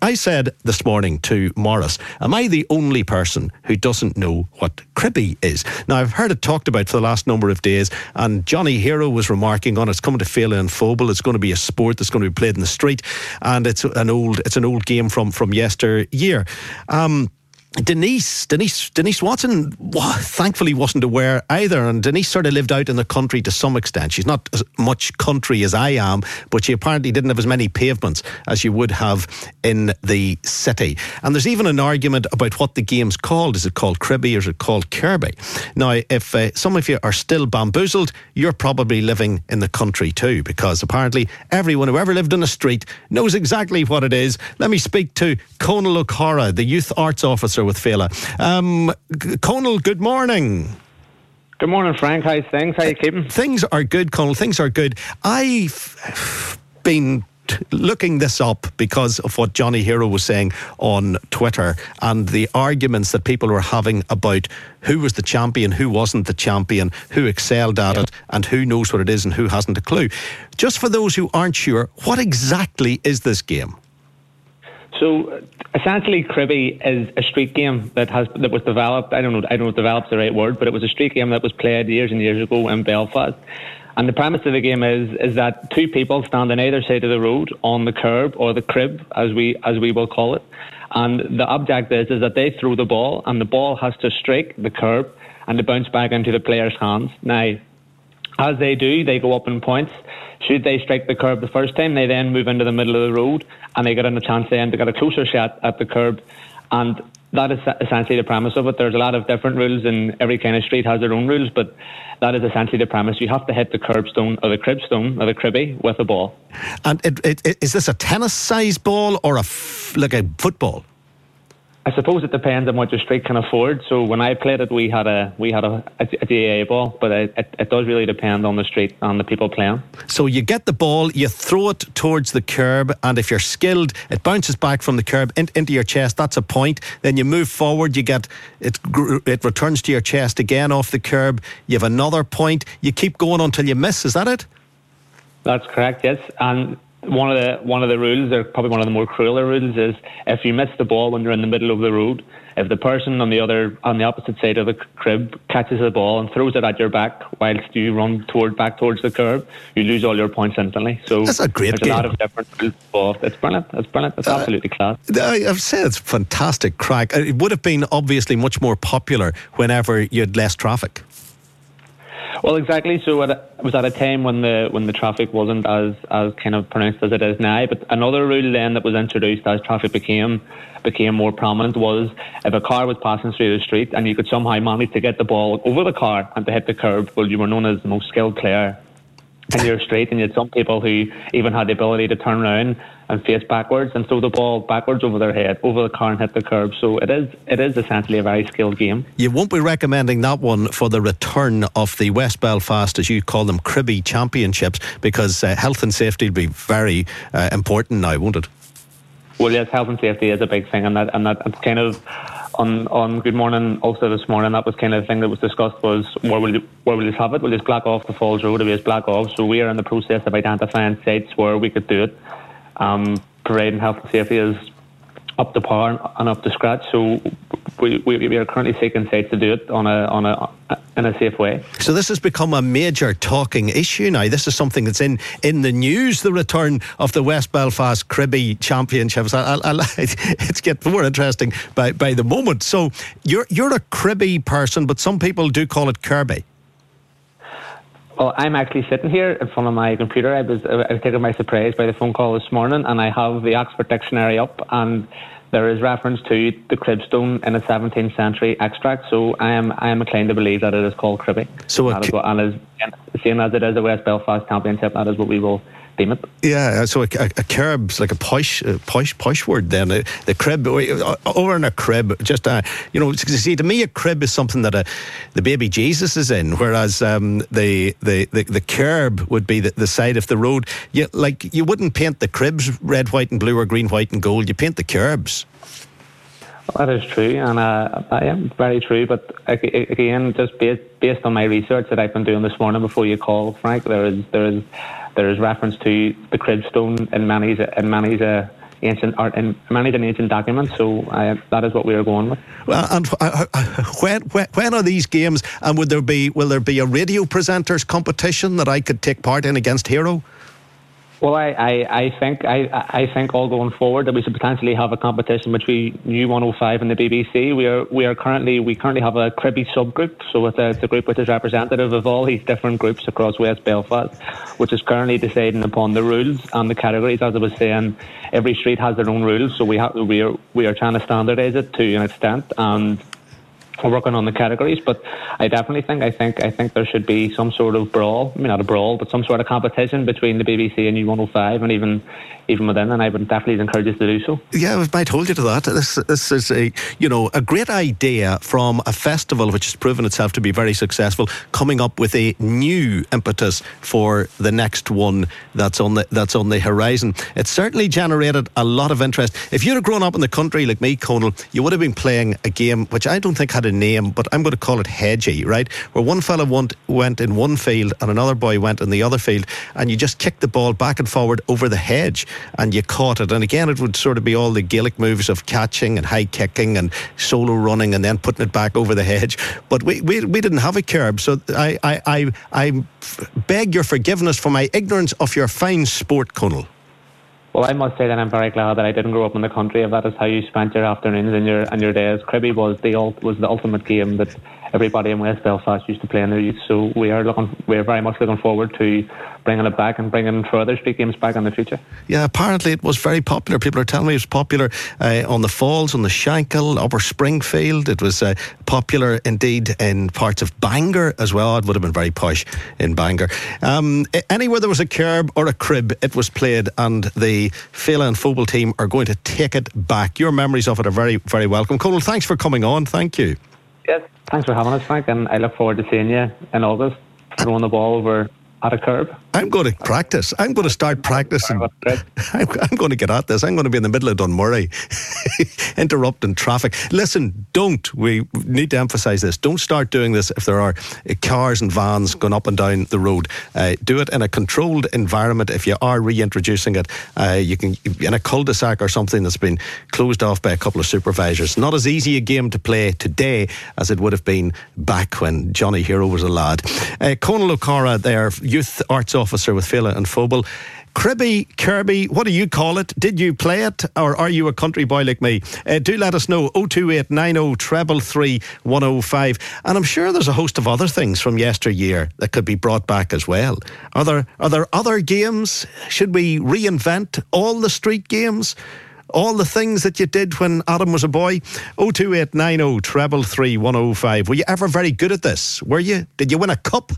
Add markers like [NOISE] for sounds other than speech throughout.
I said this morning to Morris, am I the only person who doesn't know what Cribby is? Now, I've heard it talked about for the last number of days, and Johnny Hero was remarking on it's coming to Féile and Phobail. It's going to be a sport that's going to be played in the street, and it's an old it's an old game from, from yesteryear. Um, Denise, Denise, Denise Watson, well, thankfully wasn't aware either. And Denise sort of lived out in the country to some extent. She's not as much country as I am, but she apparently didn't have as many pavements as you would have in the city. And there's even an argument about what the game's called. Is it called Cribby or is it called Kirby? Now, if uh, some of you are still bamboozled, you're probably living in the country too, because apparently everyone who ever lived in a street knows exactly what it is. Let me speak to Conal O'Cara, the youth arts officer with Féile. Um, Conal, good morning. Good morning, Frank. How's things? How you keeping? Things are good, Conal. Things are good. I've been looking this up because of what Johnny Hero was saying on Twitter and the arguments that people were having about who was the champion, who wasn't the champion, who excelled at it, and who knows what it is and who hasn't a clue. Just for those who aren't sure, what exactly is this game? So essentially, Cribby is a street game that has that was developed. I don't know. I don't know if developed the right word, but it was a street game that was played years and years ago in Belfast. And the premise of the game is is that two people stand on either side of the road on the curb or the crib, as we as we will call it. And the object is is that they throw the ball, and the ball has to strike the curb and to bounce back into the player's hands. Now, as they do, they go up in points. Should they strike the curb the first time, they then move into the middle of the road and they get in a chance then to get a closer shot at the curb. And that is essentially the premise of it. There's a lot of different rules, and every kind of street has their own rules, but that is essentially the premise. You have to hit the curbstone or the cribstone or the cribby with a ball. And it, it, is this a tennis sized ball or a f- like a football? I suppose it depends on what your street can afford. So when I played it, we had a we had a, a, a GAA ball, but it, it, it, does really depend on the street and the people playing. So you get the ball, you throw it towards the curb, and if you're skilled, it bounces back from the curb in, into your chest. That's a point. Then you move forward, you get it. It returns to your chest again off the curb. You have another point. You keep going until you miss. Is that it? That's correct. Yes, and one of the one of the rules, or probably one of the more crueler rules, is if you miss the ball when you're in the middle of the road, if the person on the other on the opposite side of the crib catches the ball and throws it at your back whilst you run toward back towards the curb, you lose all your points instantly. So that's a great there's game. a lot of different rules involved. It's brilliant. It's brilliant. It's uh, absolutely class. I've said it's fantastic crack. It would have been obviously much more popular whenever you had less traffic. Well, exactly. So it was at a time when the when the traffic wasn't as as kind of pronounced as it is now. But another rule then that was introduced as traffic became became more prominent was if a car was passing through the street and you could somehow manage to get the ball over the car and to hit the curb, well, you were known as the most skilled player in your straight, And you had some people who even had the ability to turn around and face backwards and throw the ball backwards over their head, over the car and hit the curb. So it is it is essentially a very skilled game. You won't be recommending that one for the return of the West Belfast, as you call them, Cribby Championships, because uh, health and safety will be very uh, important now, won't it? Well, yes, health and safety is a big thing, and that and that it's kind of on on Good Morning Ulster this morning. That was kind of the thing that was discussed was where will you, where will you have it? Will you black off the Falls Road? Will you black off? So we are in the process of identifying sites where we could do it. Um, providing health and safety is up to par and up to scratch. So we, we, we are currently seeking sites to do it on a on a in a safe way. So this has become a major talking issue now. This is something that's in, in the news. The return of the West Belfast Cribby Championships. I, I, I, [LAUGHS] it's getting more interesting by, by the moment. So you're you're a Cribby person, but some people do call it Kirby. Well, I'm actually sitting here in front of my computer. I was, I was taken by surprise by the phone call this morning, and I have the Oxford Dictionary up, and there is reference to the cribstone in a 17th century extract. So I am I am inclined to believe that it is called cribby. So and, what, and as, seeing as it is a West Belfast Championship, that is what we will Yeah, so a, a, a curb's like a posh, a posh, posh word. Then the, the crib uh, over in a crib, just uh, you know, see to me a crib is something that a, uh, the baby Jesus is in, whereas um, the, the the the curb would be the, the side of the road. You like you wouldn't paint the cribs red, white, and blue or green, white, and gold. You paint the curbs. Well, that is true, and uh, I am very true. But again, just based, based on my research that I've been doing this morning before you call, Frank, there is there is there is reference to the cribstone in many in many uh, ancient art in many an ancient documents. So uh, that is what we are going with. Well, and uh, uh, when, when when are these games? And would there be will there be a radio presenters competition that I could take part in against Hero? Well, I, I, I think I, I think all going forward that we should potentially have a competition between U105 and the BBC. We are we are currently we currently have a Cribby subgroup, so it's a, it's a group which is representative of all these different groups across West Belfast, which is currently deciding upon the rules and the categories. As I was saying, every street has their own rules, so we have we are we are trying to standardise it to an extent and we're working on the categories, but I definitely think I think I think there should be some sort of brawl. I mean, not a brawl, but some sort of competition between the BBC and U105, and even even within. And I would definitely encourage you to do so. Yeah, I told you to that. This this is a you know a great idea from a festival which has proven itself to be very successful, coming up with a new impetus for the next one that's on the that's on the horizon. It certainly generated a lot of interest. If you'd have grown up in the country like me, Conal, you would have been playing a game which I don't think had a name, but I'm going to call it hedgy, right? Where one fella went, went in one field and another boy went in the other field, and you just kicked the ball back and forward over the hedge and you caught it. And again, it would sort of be all the Gaelic moves of catching and high kicking and solo running and then putting it back over the hedge. But we, we, we didn't have a curb, so I, I, I, I beg your forgiveness for my ignorance of your fine sport, Conal. Well, I must say that I'm very glad that I didn't grow up in the country. If that is how you spent your afternoons and your and your days, Cribby was the was the ultimate game that everybody in West Belfast used to play in their youth. So we are looking, we are very much looking forward to bringing it back and bringing further street games back in the future. Yeah, apparently it was very popular. People are telling me it was popular uh, on the Falls, on the Shankill, Upper Springfield. It was uh, popular indeed in parts of Bangor as well. It would have been very posh in Bangor. Um, anywhere there was a curb or a crib, it was played, and the Féile and Phobail team are going to take it back. Your memories of it are very, very welcome. Conal, thanks for coming on. Thank you. Yes, thanks for having us, Frank, and I look forward to seeing you in August throwing the ball over at a curb. I'm going to practice. I'm going to start practicing. [LAUGHS] I'm, going to get at this. I'm going to be in the middle of Dunmurry, [LAUGHS] interrupting traffic. Listen, don't. We need to emphasise this. Don't start doing this if there are cars and vans going up and down the road. Uh, do it in a controlled environment. If you are reintroducing it, uh, you can in a cul-de-sac or something that's been closed off by a couple of supervisors. Not as easy a game to play today as it would have been back when Johnny Hero was a lad. Uh, Conal O'Cara, there, youth arts officer with Féile and Phobail. Cribby, Kirby, what do you call it? Did you play it or are you a country boy like me? Uh, do let us know 02890 treble 105. And I'm sure there's a host of other things from yesteryear that could be brought back as well. Are there, are there other games? Should we reinvent all the street games? all the things that you did when Adam was a boy. 02890 treble 105. Were you ever very good at this? Were you? Did you win a cup?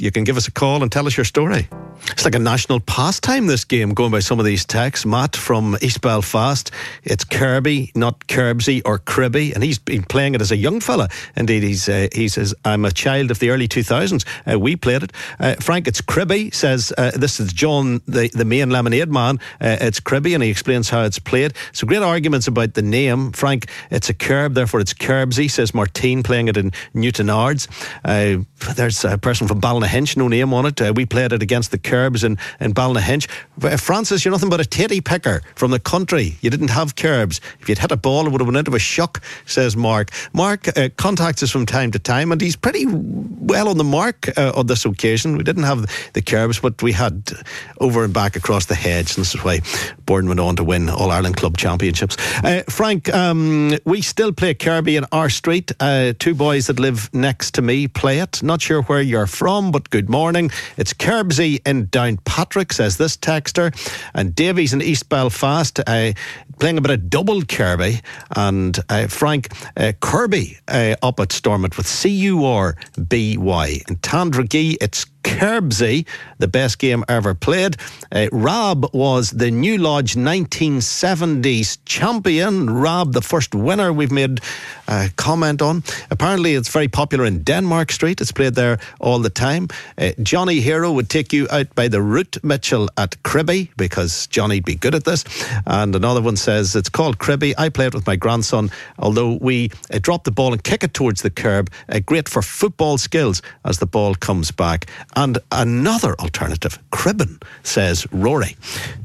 You can give us a call and tell us your story. It's like a national pastime, this game, going by some of these texts. Matt from East Belfast. It's Kirby, not Kerbsy or Cribby, and he's been playing it as a young fella. Indeed, he's, uh, he says, I'm a child of the early 2000s. Uh, we played it. Uh, Frank, it's Cribby, says, uh, this is John, the, the Maine lemonade man. Uh, it's Cribby, and he explains how it's played. So great arguments about the name. Frank, it's a curb, therefore it's Kerbsy, says Martine, playing it in Newtownards. Uh, there's a person from Ballina Ballynahinch, no name on it. Uh, we played it against the Kerbs in, in Ballynahinch. Uh, Francis, you're nothing but a titty picker from the country. You didn't have Kerbs. If you'd hit a ball, it would have went into a shock, says Mark. Mark uh, contacts us from time to time, and he's pretty well on the mark uh, on this occasion. We didn't have the Kerbs, but we had over and back across the hedge, and this is why Burren went on to win All Ireland Club Championships. Uh, Frank, um, we still play Kirby in our street. Uh, two boys that live next to me play it. Not sure where you're from, but good morning. It's Kerbsy in Downpatrick, says this texter, and Davies in East Belfast. Uh, playing a bit of double Kirby. And uh, Frank, uh, Kirby uh, up at Stormont with C U R B Y. In Tandragee, it's Kerbsy, the best game ever played. Uh, Rob was the New Lodge 1970s champion. Rob, the first winner we've made a comment on. Apparently, it's very popular in Denmark Street. It's played there all the time. Uh, Johnny Hero would take you out by the route Mitchell at Cribby because Johnny'd be good at this. And another one says it's called Cribby. I play it with my grandson, although we uh, drop the ball and kick it towards the curb. Uh, great for football skills as the ball comes back. And another alternative, cribbin, says Rory.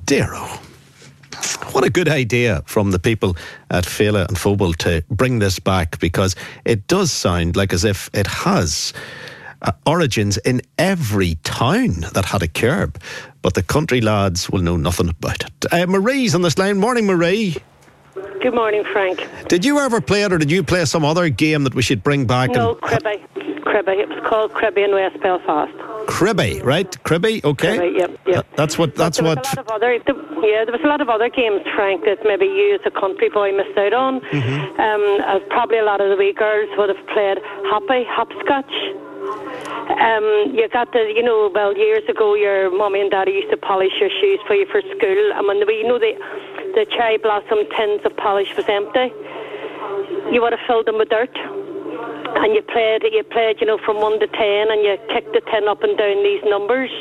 Dero. What a good idea from the people at Féile and Phobail to bring this back because it does sound like as if it has uh, origins in every town that had a curb, but the country lads will know nothing about it. Uh, Marie's on this line. Morning, Marie. Good morning, Frank. Did you ever play it, or did you play some other game that we should bring back? No, Cribby. Cribby. It was called Cribby in West Belfast. Cribby, right? Cribby, okay. Cribby, yep, yep. That's what. That's there what. Was a lot of other, yeah, there was a lot of other games, Frank, that maybe you as a country boy missed out on. Mm-hmm. Um, uh, probably a lot of the wee girls would have played hoppy, hopscotch. Um, you got the, you know, well, years ago, your mummy and daddy used to polish your shoes for you for school, and when the, you know, the the cherry blossom tins of polish was empty, you would have filled them with dirt. And you played you played you know from one to ten and you kicked the ten up and down these numbers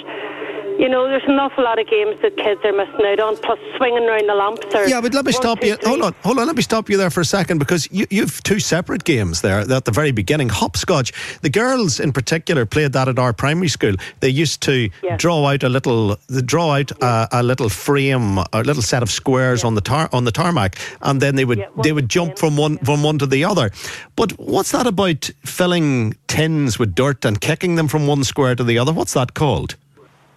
you know, there's an awful lot of games that kids are missing out on, plus swinging around the lamps. Yeah, but let me one, stop two, you. three. Hold on, hold on. Let me stop you there for a second because you, you've two separate games there at the very beginning. Hopscotch. The girls in particular played that at our primary school. They used to Yeah. draw out a little, draw out a, a little frame, a little set of squares on the tar on the tarmac, and then they would Yeah, they would jump from one yeah. from one to the other. But what's that about filling tins with dirt and kicking them from one square to the other? What's that called?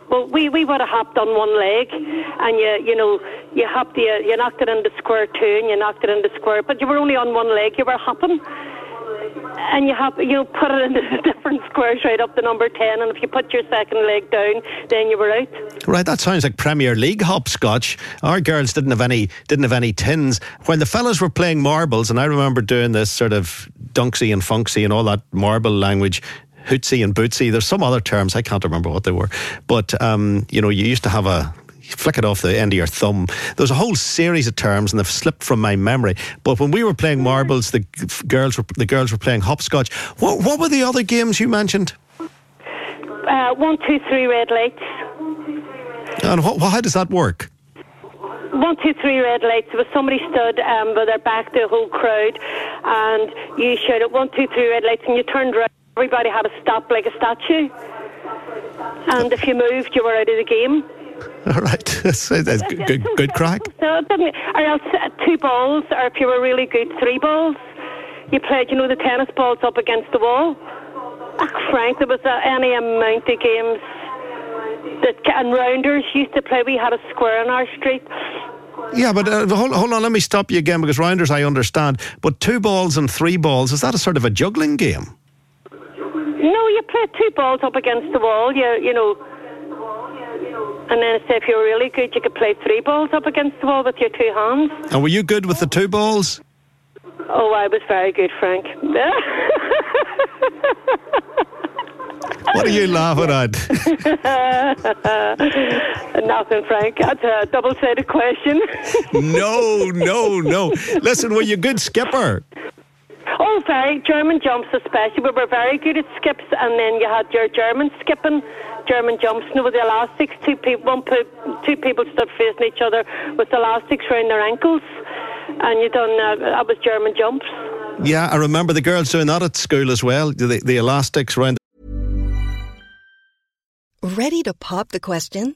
Well, we, we would have hopped on one leg, and you you know you hopped you, you knocked it into square two, and you knocked it into square, but you were only on one leg. You were hopping, and you hop you put it into [LAUGHS] different squares right up to number ten, and if you put your second leg down, then you were out. Right, that sounds like Premier League hopscotch. Our girls didn't have any didn't have any tins. When the fellas were playing marbles, and I remember doing this sort of dunksy and funksy and all that marble language. Hootsy and bootsy. There's some other terms I can't remember what they were, but um, you know, you used to have a flick it off the end of your thumb. There's a whole series of terms, and they've slipped from my memory. But when we were playing marbles, the g- girls were the girls were playing hopscotch. What, what were the other games you mentioned? Uh, one, two, three red lights. And what, how does that work? One, two, three red lights. There was somebody stood um, with their back to the whole crowd, and you shouted one, two, three red lights, and you turned around. Everybody had to stop like a statue, and if you moved, you were out of the game. [LAUGHS] All right, [LAUGHS] that's, that's good, good, good crack. [LAUGHS] So didn't, or else uh, two balls, or if you were really good, three balls. You played, you know, the tennis balls up against the wall. Ah, Frank, there was uh, any amount of games that and rounders used to play. We had a square in our street. Yeah, but uh, hold, hold on, let me stop you again because rounders I understand. But two balls and three balls, is that a sort of a juggling game? No, you played two balls up against the wall. You you know, and then say if you're really good, you could play three balls up against the wall with your two hands. And were you good with the two balls? Oh, I was very good, Frank. What are you laughing at? [LAUGHS] Nothing, Frank. That's uh, a double-sided question. no, no, no. Listen, were you a good skipper? Oh, very German jumps, especially. We were very good at skips, and then you had your German skipping, German jumps. You know, with the elastics, two people, one pe- two people stood facing each other with elastics around their ankles, and you done uh, that was German jumps. Yeah, I remember the girls doing that at school as well. The, the elastics around Ready to pop the question?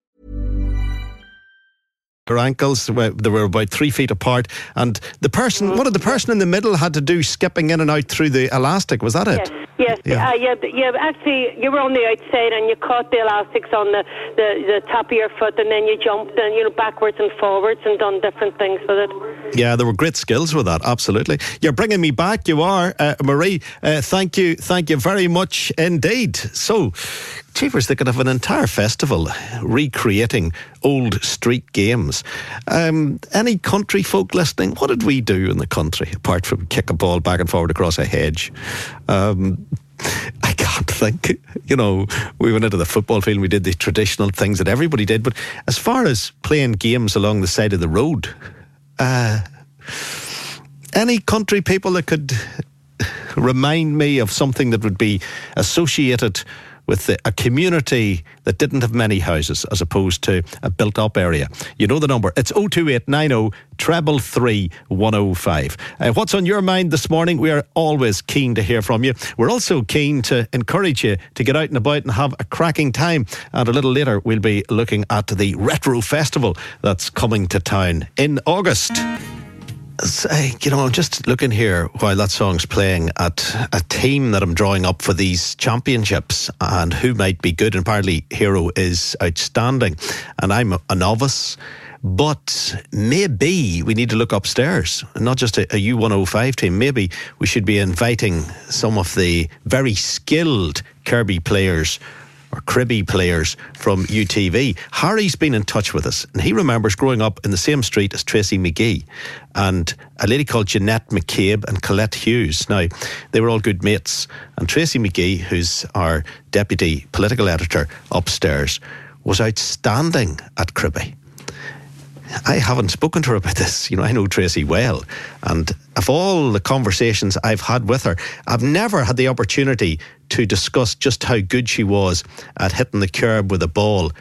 Her ankles were- they were about three feet apart, and the person, what did the person in the middle had to do skipping in and out through the elastic? Was that it? Yes, yes, Yeah. yeah. Uh, yeah, yeah. Actually, you were on the outside and you caught the elastics on the, the, the top of your foot, and then you jumped and you know backwards and forwards and done different things with it. Yeah, there were great skills with that. Absolutely, you're bringing me back. You are, uh, Marie. Uh, thank you, thank you very much indeed. So, Cheapers, they could have an entire festival recreating old street games. Um, any country folk listening? What did we do in the country apart from kick a ball back and forward across a hedge? Um, [LAUGHS] I can't think. You know, we went into the football field and we did the traditional things that everybody did. But as far as playing games along the side of the road, uh, any country people that could remind me of something that would be associated with a community that didn't have many houses as opposed to a built up area. You know the number. It's 02890 treble 3105. Uh, what's on your mind this morning? We are always keen to hear from you. We're also keen to encourage you to get out and about and have a cracking time. And a little later, we'll be looking at the Retro Festival that's coming to town in August. Say, you know, I'm just looking here while that song's playing at a team that I'm drawing up for these championships and who might be good. And apparently, Hero is outstanding. And I'm a, novice. But maybe we need to look upstairs, not just a, a U105 team. Maybe we should be inviting some of the very skilled Kirby players or Cribby players from UTV. Harry's been in touch with us, and he remembers growing up in the same street as Tracy McGee and a lady called Jeanette McCabe and Colette Hughes. Now, they were all good mates, and Tracy McGee, who's our deputy political editor upstairs, was outstanding at Cribby. I haven't spoken to her about this. You know, I know Tracy well. And of all the conversations I've had with her, I've never had the opportunity to discuss just how good she was at hitting the curb with a ball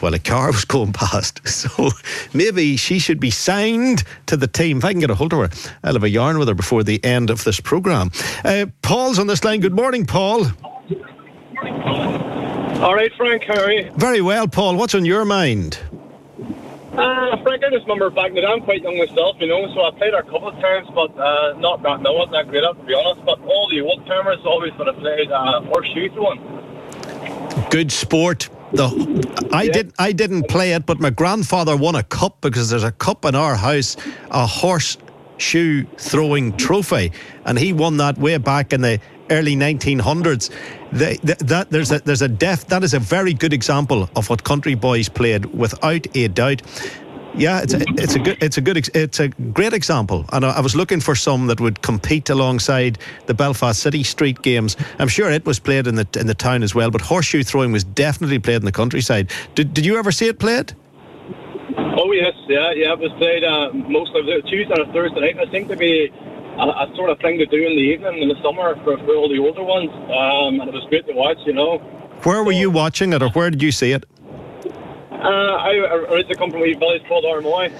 while a car [LAUGHS] was going past. So maybe she should be signed to the team. If I can get a hold of her, I'll have a yarn with her before the end of this programme. Uh, Paul's on this line. Good morning, Paul. All right, Frank, how are you? Very well, Paul. What's on your mind? Uh, Frank, I just remember back in the day, I'm quite young myself, you know, so I played a couple of times, but uh, not that, no, wasn't that great at, to be honest. But all the old timers always would have played uh, horseshoe throwing. good sport. The, I did I didn't play it, but my grandfather won a cup because there's a cup in our house, a horseshoe throwing trophy, and he won that way back in the early 1900s. The, the, that there's a there's a that is a very good example of what country boys played without a doubt. Yeah, it's a, it's a good it's a good it's a great example, and I, was looking for some that would compete alongside the Belfast City Street games. I'm sure it was played in the in the town as well, but horseshoe throwing was definitely played in the countryside. Did Did you ever see it played? Oh, yes, yeah, yeah, it was played uh, most of the Tuesday or Thursday night. I think to be a, a sort of thing to do in the evening in the summer for, for all the older ones, um, and it was great to watch, you know. Where were you watching it, or where did you see it? Uh, I originally come from a village called Armoy.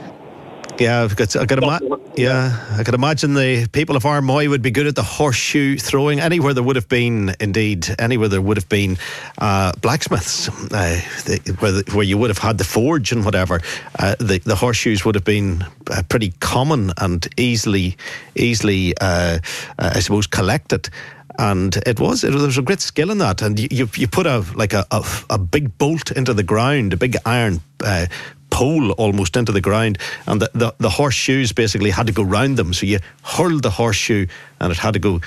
Yeah, I could, I could ima- yeah, I could imagine the people of Armoy would be good at the horseshoe throwing. Anywhere there would have been, indeed, anywhere there would have been uh, blacksmiths, uh, where, the, where you would have had the forge and whatever. Uh, the the horseshoes would have been uh, pretty common and easily, easily, uh, uh, I suppose, collected and it was it, there was a great skill in that. And you you, you put a like a, a, a big bolt into the ground, a big iron. Uh, pole almost into the ground and the, the, the horseshoes basically had to go round them so you hurled the horseshoe and it had to go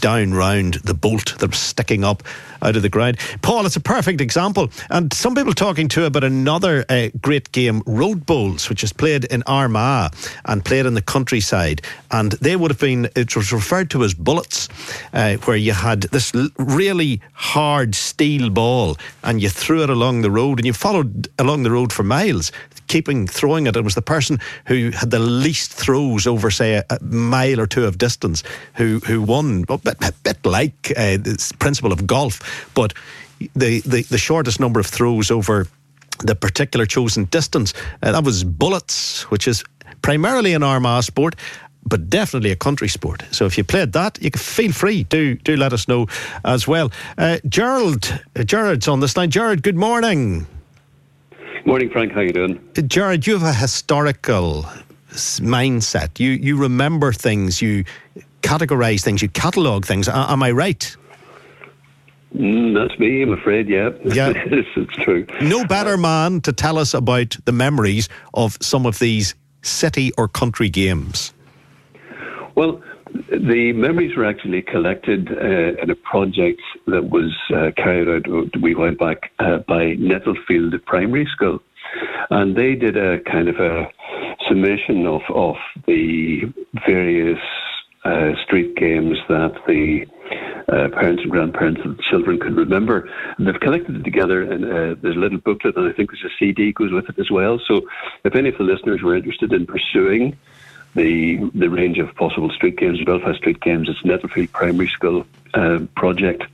down round the bolt that was sticking up out of the ground. Paul, it's a perfect example. And some people talking to about another uh, great game, Road Bowls, which is played in Armagh and played in the countryside. And they would have been, it was referred to as bullets, uh, where you had this really hard steel ball and you threw it along the road and you followed along the road for miles keeping throwing it. It was the person who had the least throws over, say, a, mile or two of distance who who won. A bit, a bit like uh, the principle of golf, but the, the the shortest number of throws over the particular chosen distance. Uh, that was bullets, which is primarily an Armagh sport. But definitely a country sport. So if you played that, you can feel free. Do do let us know as well. Uh, Gerald, uh, Gerard's on this line. Gerard, good morning. Morning, Frank. How you doing? Gerard, you have a historical mindset. You you remember things. You categorize things. You catalog things. am I right? Mm, that's me, I'm afraid, yeah. [LAUGHS] Yeah. it's, it's true. No better man to tell us about the memories of some of these city or country games. Well, the memories were actually collected uh, in a project that was uh, carried out we went back uh, by Nettlefield Primary School. And they did a kind of a summation of, of the various uh, street games that the uh, parents and grandparents of the children could remember. And they've collected it together, and uh, there's a little booklet, and I think there's a CD goes with it as well. So if any of the listeners were interested in pursuing the the range of possible street games, Belfast street games. It's Nettlefield Primary School uh, project,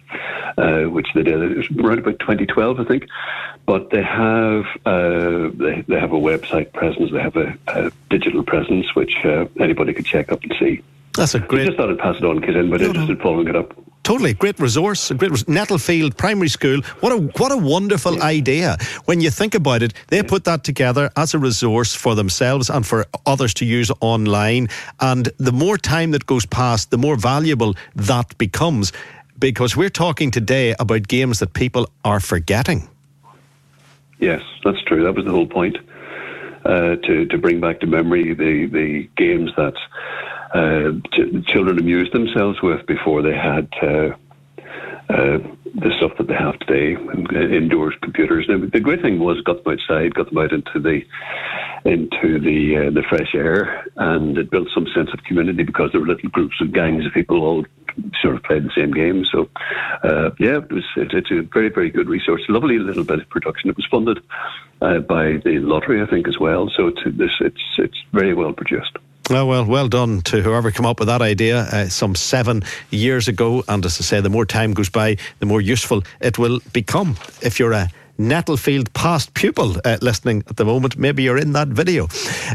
uh, which they did it was around about 2012, I think. But they have uh, they they have a website presence, they have a, a digital presence, which uh, anybody could check up and see. That's a great. I just thought I'd pass it on because anybody no, interested in following it up. Totally, great resource. Great res- Nettlefield Primary School. What a what a wonderful yeah. idea. When you think about it, they yeah. put that together as a resource for themselves and for others to use online. And the more time that goes past, the more valuable that becomes. Because we're talking today about games that people are forgetting. Yes, that's true. That was the whole point. Uh, to to bring back to memory the the games that uh, children amused themselves with before they had uh, uh, the stuff that they have today, indoors computers. Now, the great thing was got them outside, got them out into the into the uh, the fresh air, and it built some sense of community because there were little groups of gangs of people all sort of played the same game. So, uh, yeah, it was it, it's a very very good resource. Lovely little bit of production. It was funded uh, by the lottery, I think, as well. So it's this it's it's very well produced. Oh, well, well done to whoever came up with that idea uh, some seven years ago. And as I say, the more time goes by, the more useful it will become. If you're a Nettlefield past pupil uh, listening at the moment, maybe you're in that video.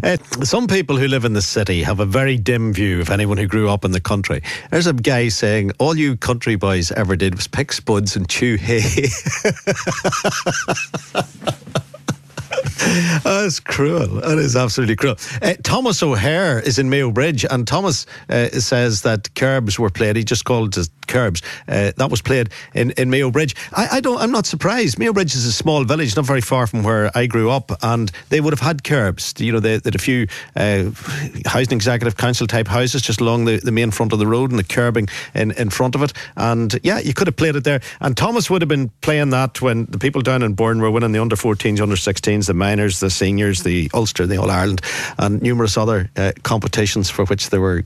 Uh, some people who live in the city have a very dim view of anyone who grew up in the country. There's a guy saying, All you country boys ever did was pick spuds and chew hay. [LAUGHS] [LAUGHS] That's cruel. That is absolutely cruel. Uh, Thomas O'Hare is in Mayo Bridge, and Thomas uh, says that curbs were played. He just called it curbs. Uh, that was played in, in Mayo Bridge. I, I, don't. I'm not surprised. Mayo Bridge is a small village, not very far from where I grew up, and they would have had curbs. You know, they, they had a few housing executive council type houses just along the, the main front of the road, and the curbing in, in front of it. And yeah, you could have played it there. And Thomas would have been playing that when the people down in Burren were winning the under 14s, under 16s, the minors, the seniors, the Ulster, the All Ireland, and numerous other uh, competitions for which there were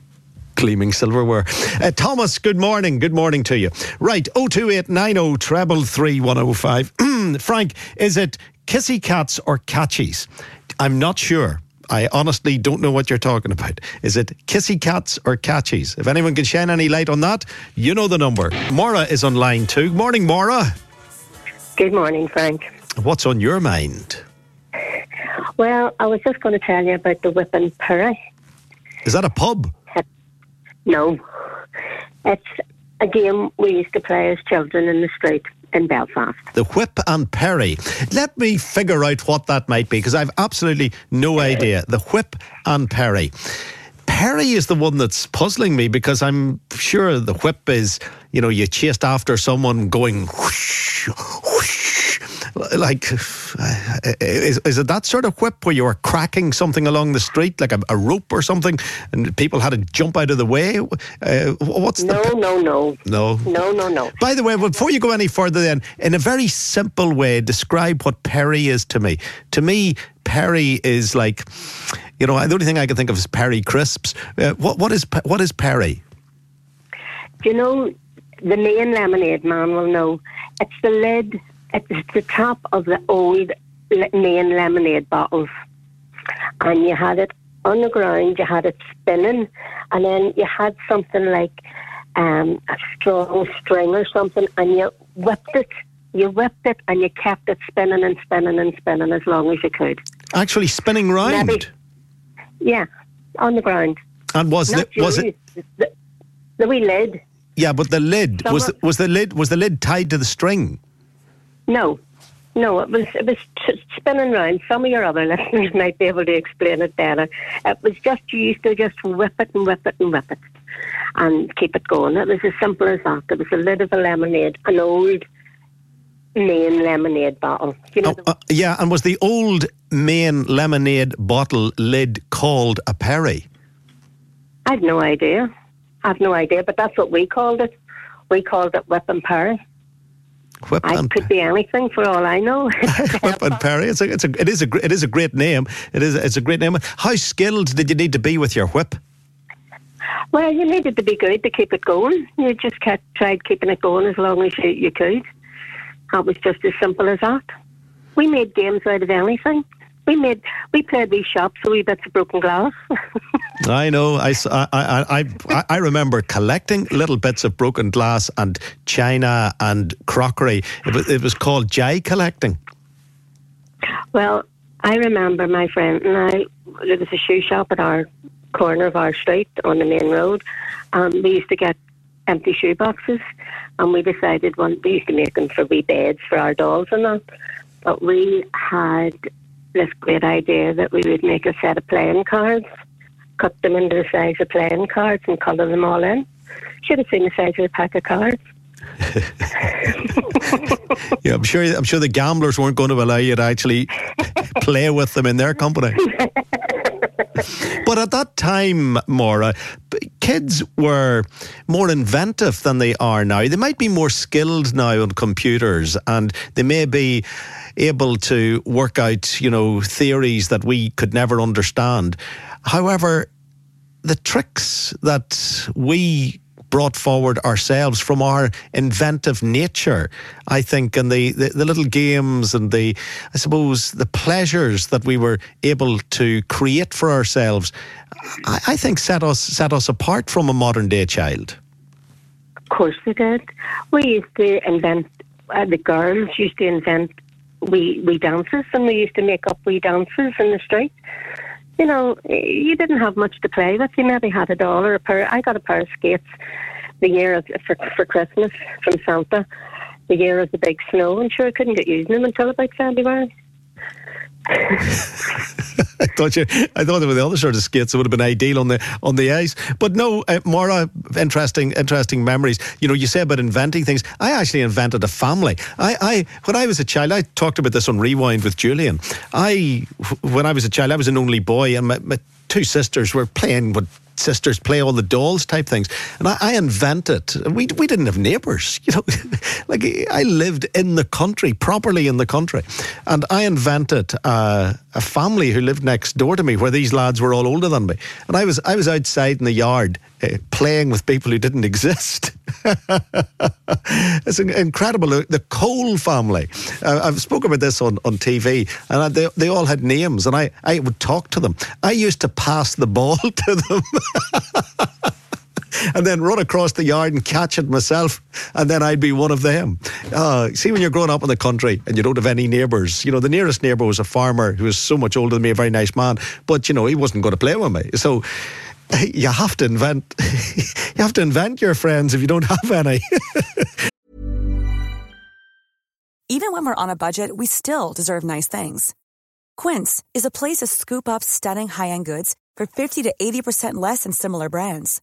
gleaming silverware. Uh, Thomas, good morning. Good morning to you. Right, 02890 treble 3105. [CLEARS THROAT] Frank, is it kissy cats or catchies? I'm not sure. I honestly don't know what you're talking about. Is it kissy cats or catchies? If anyone can shine any light on that, you know the number. Maura is on line two. Morning, Maura. Good morning, Frank. What's on your mind? Well, I was just going to tell you about the Whip and Perry. Is that a pub? No, it's a game we used to play as children in the street in Belfast. The Whip and Perry. Let me figure out what that might be because I've absolutely no idea. The Whip and Perry. Perry is the one that's puzzling me because I'm sure the whip is, you know, you chased after someone going whoosh, whoosh. Like, is, is it that sort of whip where you were cracking something along the street, like a, a rope or something, and people had to jump out of the way? Uh, what's no, the. No, no, no. No, no, no. By the way, before you go any further, then, in a very simple way, describe what Perry is to me. To me, Perry is like, you know, the only thing I can think of is Perri crisps. Uh, what what is what is Perry? Do you know the Maine lemonade man will know? It's the lid. It's the top of the old Maine lemonade bottles, and you had it on the ground. You had it spinning, and then you had something like um, a strong string or something, and you whipped it you whipped it and you kept it spinning and spinning and spinning as long as you could. Actually, spinning round. Maybe, yeah, on the ground. And was Not the, was it the, the wee lid? Yeah, but the lid was the, was the lid was the lid tied to the string? No, no, it was it was t- spinning round. Some of your other [LAUGHS] listeners might be able to explain it better. It was just you used to just whip it and whip it and whip it, and keep it going. It was as simple as that. It was a lid of a lemonade, an old Maine lemonade bottle. You know, oh, uh, yeah, and was the old Maine lemonade bottle lid called a Perry? I've no idea. I've no idea, but that's what we called it. We called it Whip and Perry. Whip I and could be anything for all I know. [LAUGHS] Whip and Perry. It's a, it's a, it is a, it is a great name. It is, it's a great name. How skilled did you need to be with your whip? Well, you needed to be good to keep it going. You just kept tried keeping it going as long as you, you could. That was just as simple as that. We made games out of anything. We made we played these shops with wee bits of broken glass. [LAUGHS] I know. I, I, I, I remember collecting little bits of broken glass and china and crockery. It was, it was called jay collecting. Well, I remember my friend and I. There was a shoe shop at our corner of our street on the main road, and we used to get empty shoe boxes and we decided one we used to make them for wee beds for our dolls and that. But we had this great idea that we would make a set of playing cards, cut them into the size of playing cards and colour them all in. Should have seen the size of a pack of cards. [LAUGHS] yeah, I'm sure. I'm sure the gamblers weren't going to allow you to actually [LAUGHS] play with them in their company. [LAUGHS] but at that time, Maura, kids were more inventive than they are now. They might be more skilled now on computers, and they may be able to work out, you know, theories that we could never understand. However, the tricks that we brought forward ourselves from our inventive nature, I think, and the, the, the, little games and the, I suppose, the pleasures that we were able to create for ourselves, I, I think set us, set us apart from a modern day child. Of course they did. We used to invent, uh, the girls used to invent wee, wee dances and we used to make up wee dances in the street you know, you didn't have much to play with. You maybe had a dollar, a pair. I got a pair of skates the year of, for for Christmas from Santa, the year of the big snow, and sure I couldn't get using them until about February. [LAUGHS] [LAUGHS] I thought you. I thought there were the other sort of skits, that would have been ideal on the on the ice. But no, uh, Maura, interesting, interesting memories. You know, you say about inventing things. I actually invented a family. I, I when I was a child, I talked about this on Rewind with Julian. I, when I was a child, I was an only boy, and my, my two sisters were playing with sisters play all the dolls type things. And I, I invented, we, we didn't have neighbours, [LAUGHS] you know, like I lived in the country, properly in the country. And I invented uh, a family who lived next door to me where these lads were all older than me. And I was, I was outside in the yard uh, playing with people who didn't [LAUGHS] exist. it's incredible. The Cole family. Uh, I've spoken about this on, on TV, and I, they, they all had names, and I, I would talk to them. I used to pass the ball [LAUGHS] to them. [LAUGHS] [LAUGHS] and then run across the yard and catch it myself, and then I'd be one of them. Uh, see, when you're growing up in the country and you don't have any neighbours, you know, the nearest neighbour was a farmer who was so much older than me, a very nice man, but you know, he wasn't going to play with me. So [LAUGHS] you have to invent [LAUGHS] you have to invent your friends if you don't have any. Even when we're on a budget, we still deserve nice things. Quince is a place to scoop up stunning high-end goods for 50 to 80% less than similar brands.